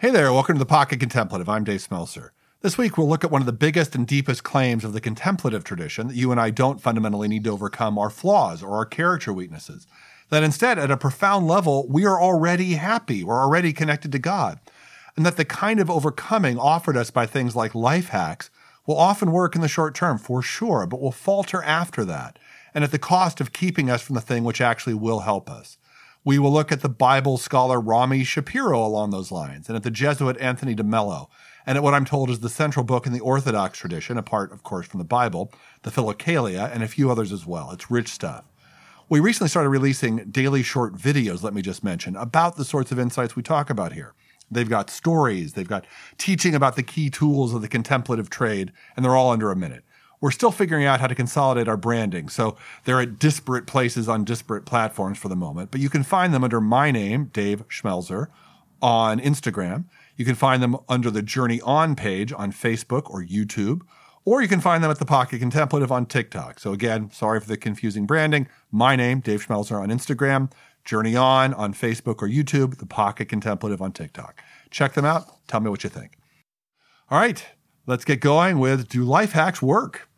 Hey there, welcome to the Pocket Contemplative. I'm Dave Schmelzer. This week, we'll look at one of the biggest and deepest claims of the contemplative tradition that you and I don't fundamentally need to overcome our flaws or our character weaknesses. That instead, at a profound level, we are already happy, we're already connected to God. And that the kind of overcoming offered us by things like life hacks will often work in the short term, for sure, but will falter after that, and at the cost of keeping us from the thing which actually will help us. We will look at the Bible scholar Rami Shapiro along those lines, and at the Jesuit Anthony DeMello, and at what I'm told is the central book in the Orthodox tradition, apart, of course, from the Bible, the Philokalia, and a few others as well. It's rich stuff. We recently started releasing daily short videos, let me just mention, about the sorts of insights we talk about here. They've got stories, they've got teaching about the key tools of the contemplative trade, and they're all under a minute we're still figuring out how to consolidate our branding. So they're at disparate places on disparate platforms for the moment, but you can find them under my name, Dave Schmelzer, on Instagram. You can find them under the Journey On page on Facebook or YouTube, or you can find them at the Pocket Contemplative on TikTok. So again, sorry for the confusing branding. My name, Dave Schmelzer on Instagram, Journey On on Facebook or YouTube, the Pocket Contemplative on TikTok. Check them out. Tell me what you think. All right, let's get going with Do Life Hacks Work?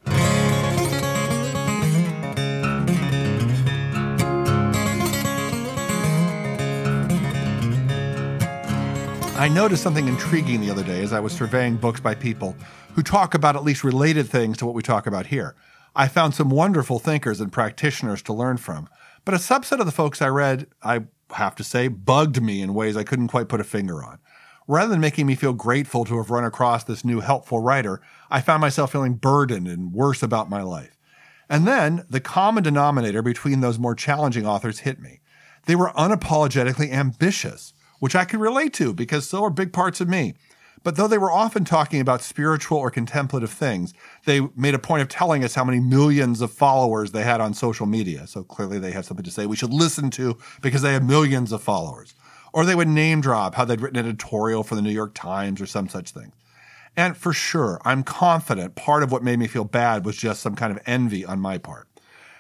I noticed something intriguing the other day as I was surveying books by people who talk about at least related things to what we talk about here. I found some wonderful thinkers and practitioners to learn from, but a subset of the folks I read, I have to say, bugged me in ways I couldn't quite put a finger on. Rather than making me feel grateful to have run across this new helpful writer, I found myself feeling burdened and worse about my life. And then the common denominator between those more challenging authors hit me. They were unapologetically ambitious which I could relate to because so are big parts of me. But though they were often talking about spiritual or contemplative things, they made a point of telling us how many millions of followers they had on social media. So clearly they had something to say we should listen to because they have millions of followers. Or they would name drop how they'd written an editorial for the New York Times or some such thing. And for sure, I'm confident part of what made me feel bad was just some kind of envy on my part.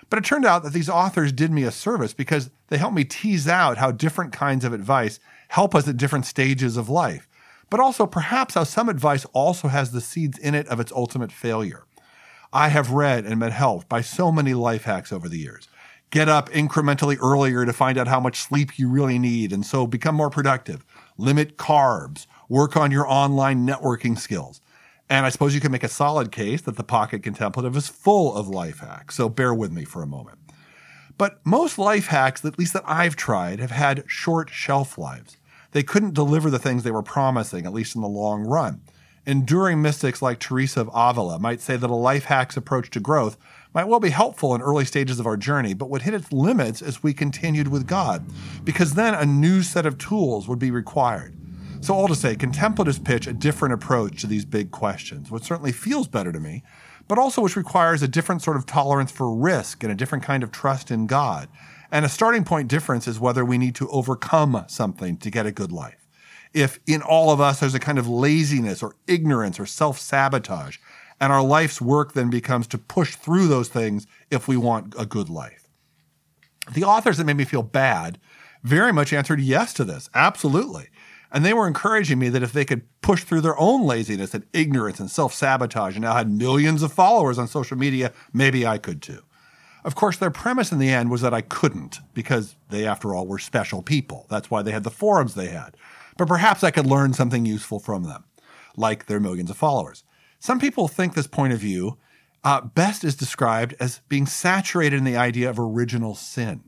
But it turned out that these authors did me a service because they helped me tease out how different kinds of advice help us at different stages of life, but also perhaps how some advice also has the seeds in it of its ultimate failure. I have read and been helped by so many life hacks over the years. Get up incrementally earlier to find out how much sleep you really need and so become more productive. Limit carbs. Work on your online networking skills. And I suppose you can make a solid case that the Pocket Contemplative is full of life hacks. So bear with me for a moment. But most life hacks, at least that I've tried, have had short shelf lives they couldn't deliver the things they were promising, at least in the long run. Enduring mystics like Teresa of Avila might say that a life hack's approach to growth might well be helpful in early stages of our journey, but would hit its limits as we continued with God, because then a new set of tools would be required. So, all to say, contemplatives pitch a different approach to these big questions, which certainly feels better to me, but also which requires a different sort of tolerance for risk and a different kind of trust in God, and a starting point difference is whether we need to overcome something to get a good life. If in all of us there's a kind of laziness or ignorance or self sabotage, and our life's work then becomes to push through those things if we want a good life. The authors that made me feel bad very much answered yes to this, absolutely. And they were encouraging me that if they could push through their own laziness and ignorance and self sabotage and now had millions of followers on social media, maybe I could too. Of course, their premise in the end was that I couldn't because they, after all, were special people. That's why they had the forums they had. But perhaps I could learn something useful from them, like their millions of followers. Some people think this point of view uh, best is described as being saturated in the idea of original sin.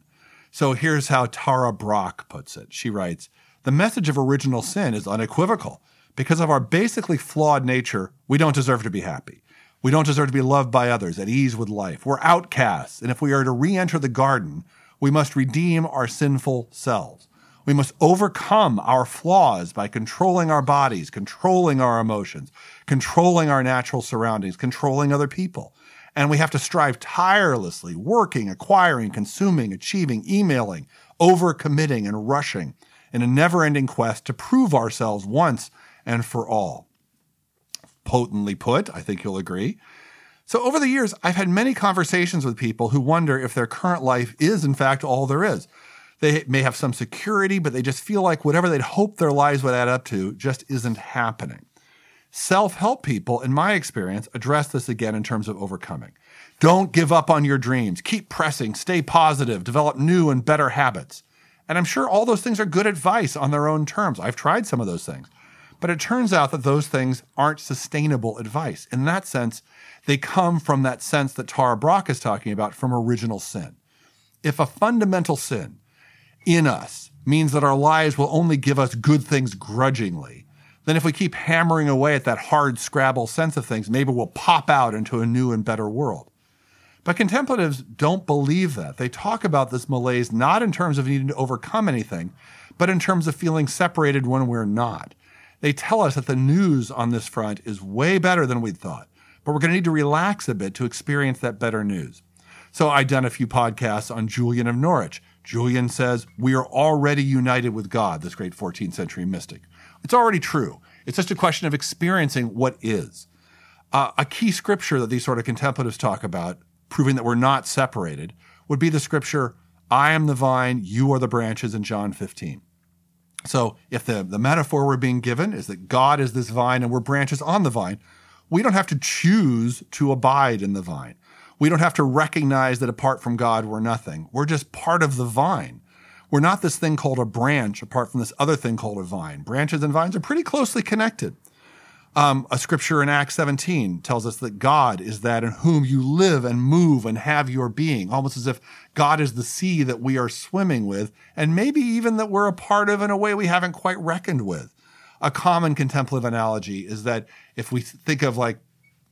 So here's how Tara Brach puts it. She writes The message of original sin is unequivocal. Because of our basically flawed nature, we don't deserve to be happy. We don't deserve to be loved by others, at ease with life. We're outcasts, and if we are to re enter the garden, we must redeem our sinful selves. We must overcome our flaws by controlling our bodies, controlling our emotions, controlling our natural surroundings, controlling other people. And we have to strive tirelessly, working, acquiring, consuming, achieving, emailing, overcommitting, and rushing in a never ending quest to prove ourselves once and for all potently put. I think you'll agree. So, over the years, I've had many conversations with people who wonder if their current life is, in fact, all there is. They may have some security, but they just feel like whatever they'd hoped their lives would add up to just isn't happening. Self help people, in my experience, address this again in terms of overcoming. Don't give up on your dreams. Keep pressing, stay positive, develop new and better habits. And I'm sure all those things are good advice on their own terms. I've tried some of those things. But it turns out that those things aren't sustainable advice. In that sense, they come from that sense that Tara Brach is talking about from original sin. If a fundamental sin in us means that our lives will only give us good things grudgingly, then if we keep hammering away at that hard scrabble sense of things, maybe we'll pop out into a new and better world. But contemplatives don't believe that. They talk about this malaise not in terms of needing to overcome anything, but in terms of feeling separated when we're not. They tell us that the news on this front is way better than we'd thought, but we're going to need to relax a bit to experience that better news. So I've done a few podcasts on Julian of Norwich. Julian says, We are already united with God, this great 14th century mystic. It's already true. It's just a question of experiencing what is. Uh, a key scripture that these sort of contemplatives talk about proving that we're not separated, would be the scripture, I am the vine, you are the branches in John 15. So if the, the metaphor we're being given is that God is this vine and we're branches on the vine, we don't have to choose to abide in the vine. We don't have to recognize that apart from God, we're nothing. We're just part of the vine. We're not this thing called a branch apart from this other thing called a vine. Branches and vines are pretty closely connected. Um, a scripture in Acts 17 tells us that God is that in whom you live and move and have your being, almost as if God is the sea that we are swimming with, and maybe even that we're a part of in a way we haven't quite reckoned with. A common contemplative analogy is that if we think of like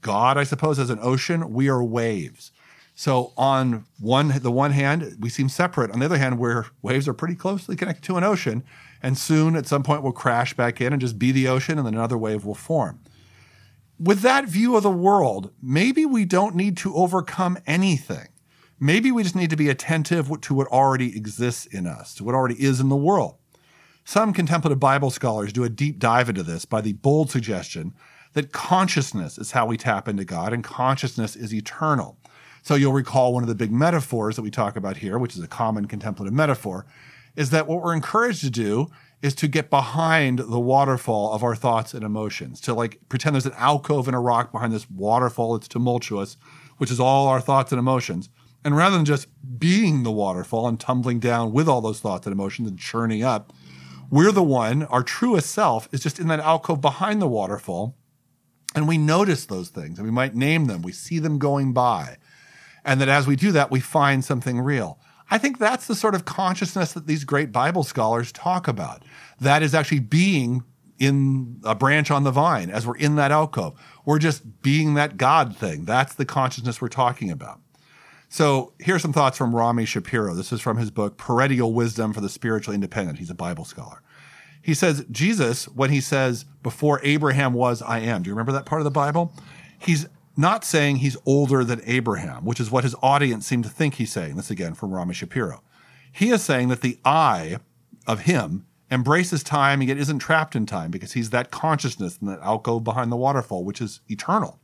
God, I suppose, as an ocean, we are waves. So on one the one hand, we seem separate. On the other hand, where waves are pretty closely connected to an ocean, and soon at some point we'll crash back in and just be the ocean and then another wave will form. With that view of the world, maybe we don't need to overcome anything. Maybe we just need to be attentive to what already exists in us, to what already is in the world. Some contemplative Bible scholars do a deep dive into this by the bold suggestion that consciousness is how we tap into God and consciousness is eternal. So you'll recall one of the big metaphors that we talk about here, which is a common contemplative metaphor, is that what we're encouraged to do is to get behind the waterfall of our thoughts and emotions, to like pretend there's an alcove in a rock behind this waterfall that's tumultuous, which is all our thoughts and emotions. And rather than just being the waterfall and tumbling down with all those thoughts and emotions and churning up, we're the one, our truest self is just in that alcove behind the waterfall. And we notice those things and we might name them. We see them going by. And that as we do that, we find something real. I think that's the sort of consciousness that these great Bible scholars talk about. That is actually being in a branch on the vine as we're in that alcove. We're just being that God thing. That's the consciousness we're talking about. So here's some thoughts from Rami Shapiro. This is from his book, Perennial Wisdom for the Spiritually Independent. He's a Bible scholar. He says, Jesus, when he says, before Abraham was, I am, do you remember that part of the Bible? He's not saying he's older than Abraham, which is what his audience seemed to think he's saying. This again from Rami Shapiro. He is saying that the I of him embraces time and yet isn't trapped in time because he's that consciousness and that alcove behind the waterfall, which is eternal.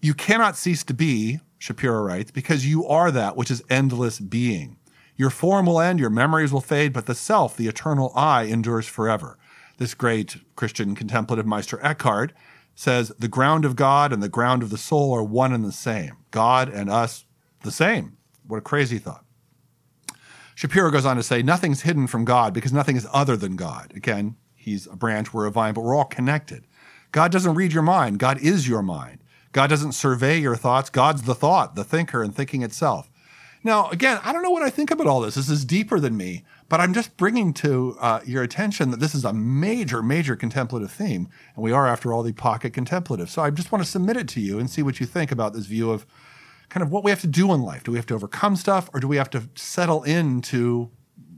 You cannot cease to be, Shapiro writes, because you are that which is endless being. Your form will end, your memories will fade, but the self, the eternal I, endures forever. This great Christian contemplative Meister Eckhart says the ground of God and the ground of the soul are one and the same. God and us, the same. What a crazy thought. Shapiro goes on to say nothing's hidden from God because nothing is other than God. Again, he's a branch, we're a vine, but we're all connected. God doesn't read your mind, God is your mind. God doesn't survey your thoughts, God's the thought, the thinker, and thinking itself. Now, again, I don't know what I think about all this. This is deeper than me, but I'm just bringing to uh, your attention that this is a major, major contemplative theme, and we are, after all, the pocket contemplative. So I just want to submit it to you and see what you think about this view of kind of what we have to do in life. Do we have to overcome stuff, or do we have to settle into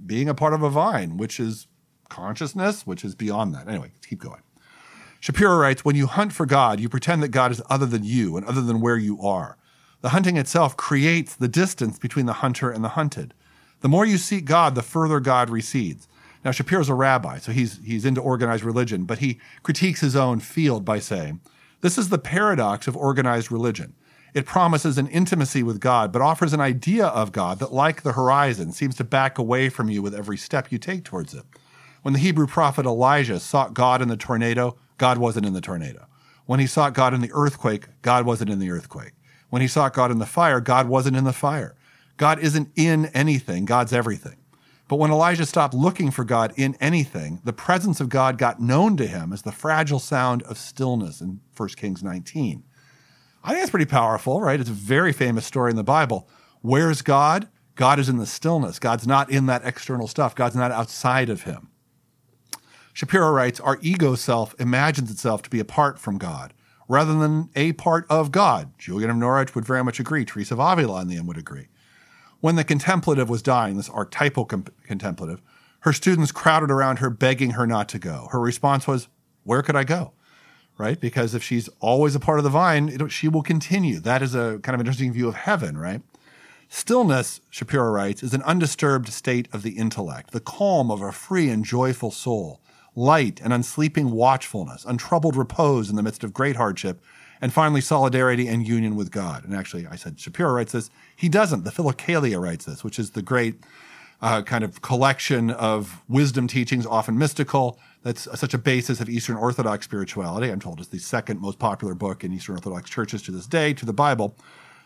being a part of a vine, which is consciousness, which is beyond that? Anyway, keep going. Shapiro writes When you hunt for God, you pretend that God is other than you and other than where you are. The hunting itself creates the distance between the hunter and the hunted. The more you seek God, the further God recedes. Now, Shapiro's a rabbi, so he's, he's into organized religion, but he critiques his own field by saying, This is the paradox of organized religion. It promises an intimacy with God, but offers an idea of God that, like the horizon, seems to back away from you with every step you take towards it. When the Hebrew prophet Elijah sought God in the tornado, God wasn't in the tornado. When he sought God in the earthquake, God wasn't in the earthquake. When he sought God in the fire, God wasn't in the fire. God isn't in anything, God's everything. But when Elijah stopped looking for God in anything, the presence of God got known to him as the fragile sound of stillness in 1 Kings 19. I think that's pretty powerful, right? It's a very famous story in the Bible. Where's God? God is in the stillness. God's not in that external stuff. God's not outside of him. Shapiro writes Our ego self imagines itself to be apart from God rather than a part of God. Julian of Norwich would very much agree. Teresa of Avila on the end would agree. When the contemplative was dying, this archetypal contemplative, her students crowded around her begging her not to go. Her response was, Where could I go? right? Because if she's always a part of the vine, she will continue. That is a kind of interesting view of heaven, right? Stillness, Shapiro writes, is an undisturbed state of the intellect, the calm of a free and joyful soul, light and unsleeping watchfulness, untroubled repose in the midst of great hardship, and finally solidarity and union with God. And actually, I said Shapiro writes this. He doesn't. The Philokalia writes this, which is the great uh, kind of collection of wisdom teachings, often mystical, that's such a basis of Eastern Orthodox spirituality. I'm told it's the second most popular book in Eastern Orthodox churches to this day, to the Bible.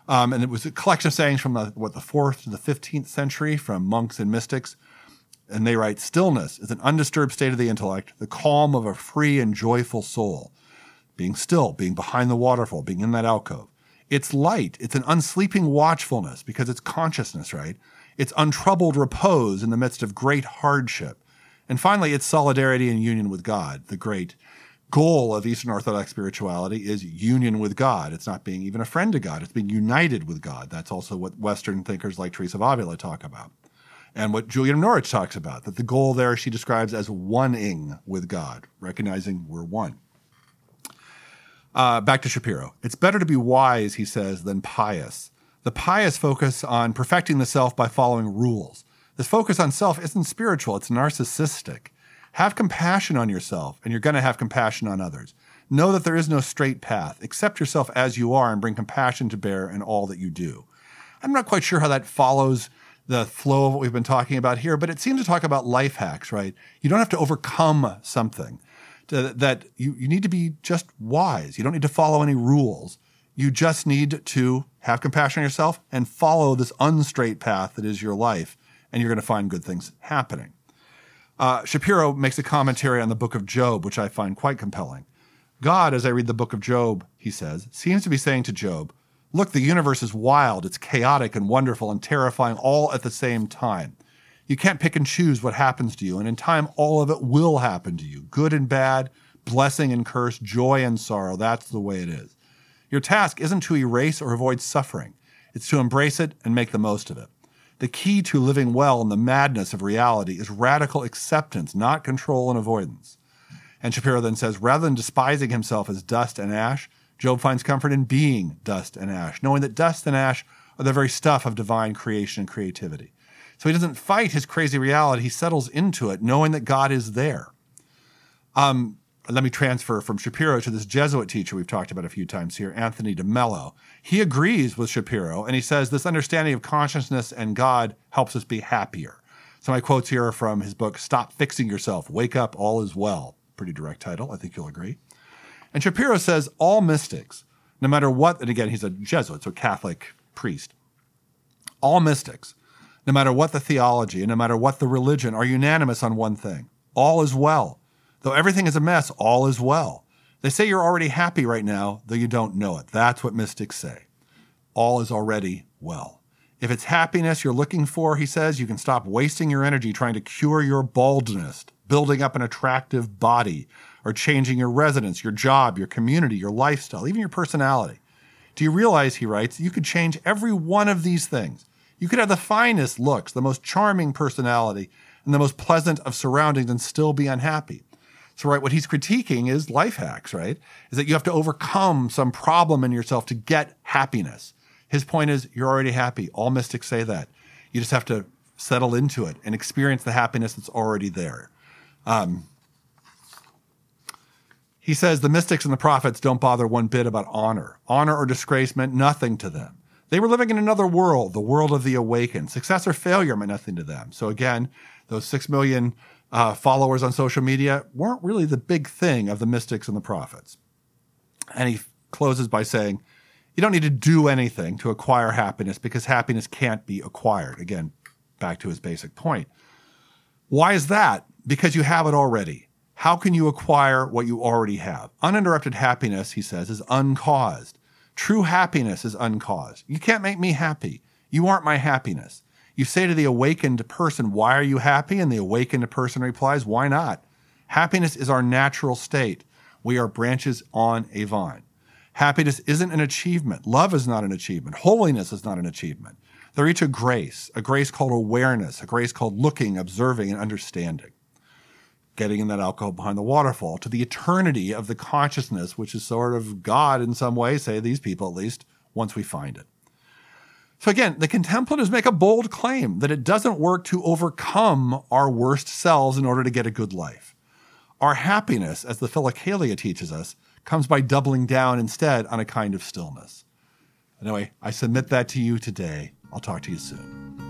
Um, and it was a collection of sayings from the, what the fourth to the fifteenth century from monks and mystics. And they write, "Stillness is an undisturbed state of the intellect, the calm of a free and joyful soul. Being still, being behind the waterfall, being in that alcove. It's light. It's an unsleeping watchfulness because it's consciousness, right? It's untroubled repose in the midst of great hardship. And finally, it's solidarity and union with God. The great goal of Eastern Orthodox spirituality is union with God. It's not being even a friend to God, it's being united with God. That's also what Western thinkers like Teresa of Avila talk about. And what Julian of Norwich talks about, that the goal there she describes as oneing with God, recognizing we're one. Uh, back to Shapiro. It's better to be wise, he says, than pious. The pious focus on perfecting the self by following rules. This focus on self isn't spiritual, it's narcissistic. Have compassion on yourself, and you're going to have compassion on others. Know that there is no straight path. Accept yourself as you are and bring compassion to bear in all that you do. I'm not quite sure how that follows the flow of what we've been talking about here, but it seems to talk about life hacks, right? You don't have to overcome something. To, that you, you need to be just wise. You don't need to follow any rules. You just need to have compassion on yourself and follow this unstraight path that is your life and you're going to find good things happening. Uh, Shapiro makes a commentary on the book of Job, which I find quite compelling. God, as I read the book of Job, he says, seems to be saying to Job, Look, the universe is wild, it's chaotic and wonderful and terrifying all at the same time. You can't pick and choose what happens to you, and in time, all of it will happen to you good and bad, blessing and curse, joy and sorrow. That's the way it is. Your task isn't to erase or avoid suffering, it's to embrace it and make the most of it. The key to living well in the madness of reality is radical acceptance, not control and avoidance. And Shapiro then says rather than despising himself as dust and ash, Job finds comfort in being dust and ash, knowing that dust and ash are the very stuff of divine creation and creativity. So he doesn't fight his crazy reality, he settles into it, knowing that God is there. Um, let me transfer from Shapiro to this Jesuit teacher we've talked about a few times here, Anthony DeMello. He agrees with Shapiro and he says this understanding of consciousness and God helps us be happier. So my quotes here are from his book, Stop Fixing Yourself, Wake Up, All Is Well. Pretty direct title. I think you'll agree. And Shapiro says all mystics, no matter what, and again, he's a Jesuit, so Catholic priest, all mystics, no matter what the theology and no matter what the religion, are unanimous on one thing all is well. Though everything is a mess, all is well. They say you're already happy right now, though you don't know it. That's what mystics say. All is already well. If it's happiness you're looking for, he says, you can stop wasting your energy trying to cure your baldness, building up an attractive body, or changing your residence, your job, your community, your lifestyle, even your personality. Do you realize, he writes, you could change every one of these things? You could have the finest looks, the most charming personality, and the most pleasant of surroundings and still be unhappy. So, right, what he's critiquing is life hacks, right? Is that you have to overcome some problem in yourself to get happiness. His point is you're already happy. All mystics say that. You just have to settle into it and experience the happiness that's already there. Um, He says the mystics and the prophets don't bother one bit about honor. Honor or disgrace meant nothing to them. They were living in another world, the world of the awakened. Success or failure meant nothing to them. So again, those six million uh, followers on social media weren't really the big thing of the mystics and the prophets. And he closes by saying, You don't need to do anything to acquire happiness because happiness can't be acquired. Again, back to his basic point. Why is that? Because you have it already. How can you acquire what you already have? Uninterrupted happiness, he says, is uncaused. True happiness is uncaused. You can't make me happy. You aren't my happiness. You say to the awakened person, Why are you happy? And the awakened person replies, Why not? Happiness is our natural state. We are branches on a vine. Happiness isn't an achievement. Love is not an achievement. Holiness is not an achievement. They're each a grace, a grace called awareness, a grace called looking, observing, and understanding. Getting in that alcohol behind the waterfall to the eternity of the consciousness, which is sort of God in some way, say these people at least, once we find it. So again, the contemplatives make a bold claim that it doesn't work to overcome our worst selves in order to get a good life. Our happiness, as the Philokalia teaches us, comes by doubling down instead on a kind of stillness. Anyway, I submit that to you today. I'll talk to you soon.